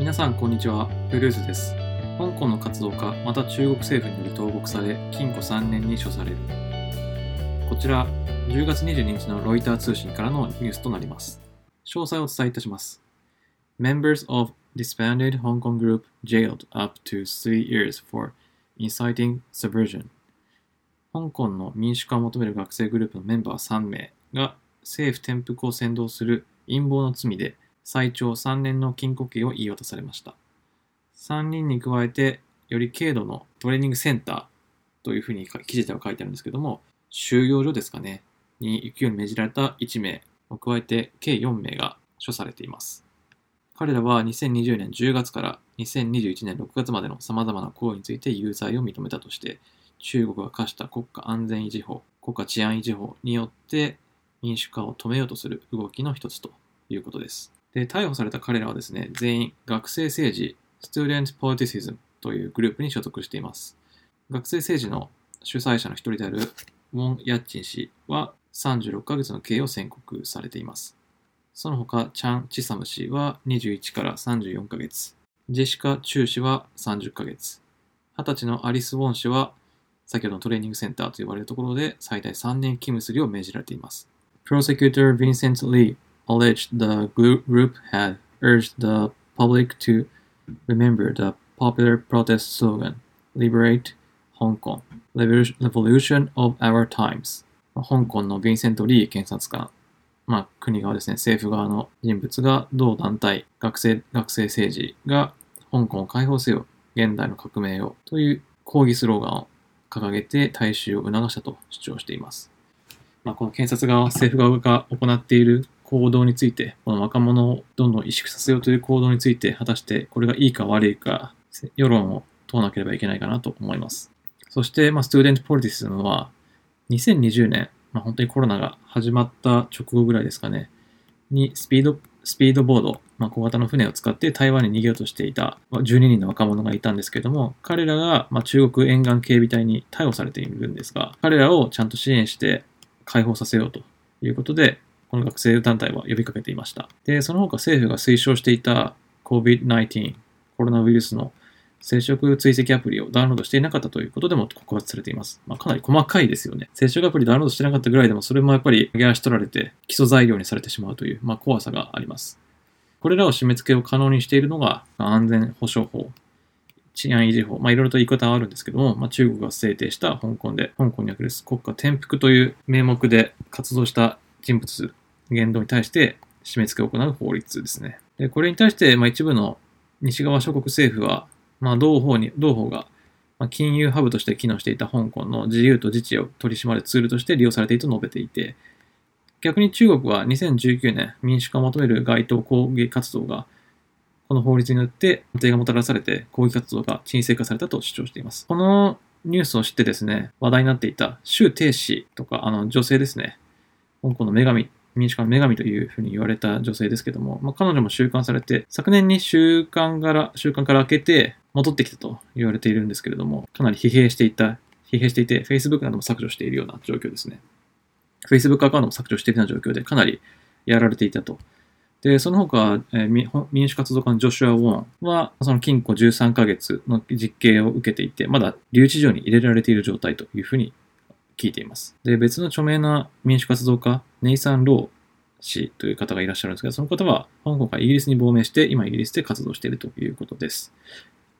皆さんこんにちは、ブルースです。香港の活動家、また中国政府により投獄され、禁錮3年に処される。こちら、10月22日のロイター通信からのニュースとなります。詳細をお伝えいたします。Members of disbanded Hong Kong group jailed up to three years for inciting subversion. 香港の民主化を求める学生グループのメンバー3名が政府転覆を扇動する陰謀の罪で最長3年の禁錮刑を言い渡されました。3人に加えて、より軽度のトレーニングセンターというふうに記事では書いてあるんですけども、収容所ですかね、に行くように命じられた1名を加えて計4名が処されています。彼らは2020年10月から2021年6月までの様々な行為について有罪を認めたとして、中国が課した国家安全維持法、国家治安維持法によって民主化を止めようとする動きの一つということです。で、逮捕された彼らはですね、全員学生政治、Student Politicism というグループに所属しています。学生政治の主催者の一人であるウォン・ヤッチン氏は36ヶ月の刑を宣告されています。その他、チャン・チサム氏は21から34ヶ月、ジェシカ・チュー氏は30ヶ月、20歳のアリス・ウォン氏は先ほどのトレーニングセンターと呼ばれるところで最大3年勤務するよう命じられています。Prosecutor Vincent Lee alleged the group had urged the public to remember the popular protest slogan, Liberate Hong Kong, Revolution of Our Times. 香港のヴィンセント・リー検察官、まあ、国側ですね、政府側の人物が同団体、学生、学生政治が香港を解放せよ、現代の革命をという抗議スローガンを掲げて大衆を促したと主張しています。まあ、この検察側、政府側が行っている行動について、この若者をどんどん萎縮させようという行動について、果たしてこれがいいか悪いか、世論を問わなければいけないかなと思います。そして、まあ、スチューデントポリティスムは、2020年、まあ、本当にコロナが始まった直後ぐらいですかね、にスピード、スピードボード、まあ、小型の船を使って台湾に逃げようとしていた12人の若者がいたんですけども、彼らが、まあ、中国沿岸警備隊に逮捕されているんですが、彼らをちゃんと支援して解放させようということで、この学生団体は呼びかけていました。で、その他政府が推奨していた COVID-19、コロナウイルスの接触追跡アプリをダウンロードしていなかったということでも告発されています。まあ、かなり細かいですよね。接触アプリダウンロードしてなかったぐらいでも、それもやっぱり上げ足取られて基礎材料にされてしまうという、まあ、怖さがあります。これらを締め付けを可能にしているのが安全保障法、治安維持法、まあ、いろいろと言い方はあるんですけども、まあ、中国が制定した香港で、香港における国家転覆という名目で活動した人物、言動に対して締め付けを行う法律ですね。でこれに対して、まあ、一部の西側諸国政府は、まあ、同法に、同法が、金融ハブとして機能していた香港の自由と自治を取り締まるツールとして利用されていると述べていて、逆に中国は2019年民主化を求める街頭抗議活動がこの法律によって安定がもたらされて抗議活動が沈静化されたと主張しています。このニュースを知ってですね、話題になっていた周庭氏とか、あの女性ですね、香港の女神、民主化の女神というふうに言われた女性ですけども、まあ、彼女も収監されて、昨年に収監から、収監から明けて戻ってきたと言われているんですけれども、かなり疲弊していた、疲弊していて、Facebook なども削除しているような状況ですね。Facebook アカウントも削除しているような状況で、かなりやられていたと。で、その他、えー民主活動家のジョシュア・ウォンは、その禁錮13ヶ月の実刑を受けていて、まだ留置場に入れられている状態というふうに聞いています。で、別の著名な民主活動家、ネイサン・ロー氏という方がいらっしゃるんですが、その方は香港からイギリスに亡命して、今イギリスで活動しているということです。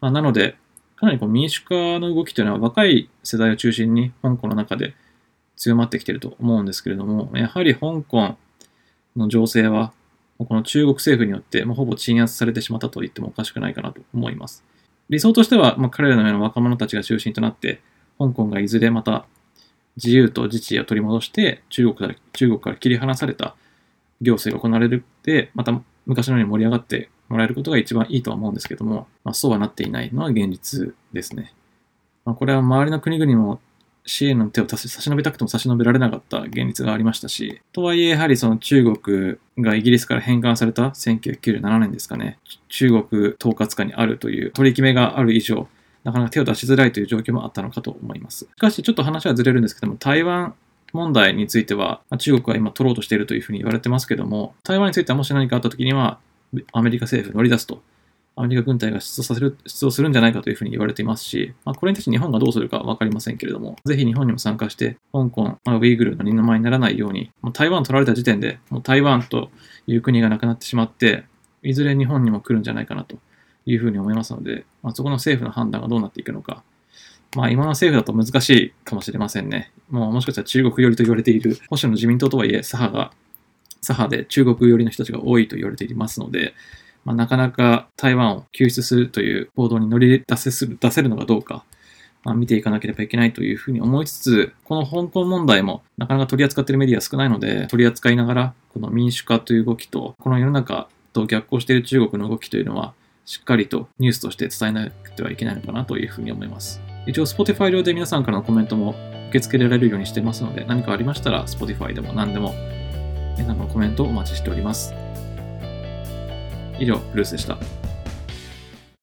まあ、なので、かなりこう民主化の動きというのは若い世代を中心に香港の中で強まってきていると思うんですけれども、やはり香港の情勢は、この中国政府によって、まあ、ほぼ鎮圧されてしまったと言ってもおかしくないかなと思います。理想としては、まあ、彼らのような若者たちが中心となって、香港がいずれまた自由と自治を取り戻して、中国から中国から切り離された行政が行われるって、また昔のように盛り上がってもらえることが一番いいとは思うんですけども、まあ、そうはなっていないのは現実ですね。まあ、これは周りの国々も支援の手を差し伸べたくても差し伸べられなかった現実がありましたし、とはいえやはりその中国がイギリスから返還された1997年ですかね、中国統括下にあるという取り決めがある以上、なかなか手を出しづらいという状況もあったのかと思います。しかしちょっと話はずれるんですけども、台湾問題については、中国は今取ろうとしているというふうに言われてますけども、台湾についてはもし何かあった時には、アメリカ政府乗り出すとアメリカ軍隊が出動させる、出動するんじゃないかというふうに言われていますし、まあ、これに対して日本がどうするかわかりませんけれども、ぜひ日本にも参加して、香港、まあ、ウイグルの二の舞にならないように、もう台湾取られた時点で、もう台湾という国がなくなってしまって、いずれ日本にも来るんじゃないかなというふうに思いますので、まあ、そこの政府の判断がどうなっていくのか、まあ今の政府だと難しいかもしれませんね。もうもしかしたら中国寄りと言われている、保守の自民党とはいえ、左派が、左派で中国寄りの人たちが多いと言われていますので、まあ、なかなか台湾を救出するという行動に乗り出せする出せるのかどうか、まあ、見ていかなければいけないというふうに思いつつ、この香港問題もなかなか取り扱っているメディア少ないので、取り扱いながら、この民主化という動きと、この世の中と逆行している中国の動きというのは、しっかりとニュースとして伝えなくてはいけないのかなというふうに思います。一応 Spotify 上で皆さんからのコメントも受け付けられるようにしてますので、何かありましたら Spotify でも何でも皆さんのコメントをお待ちしております。以上、ブルースでした。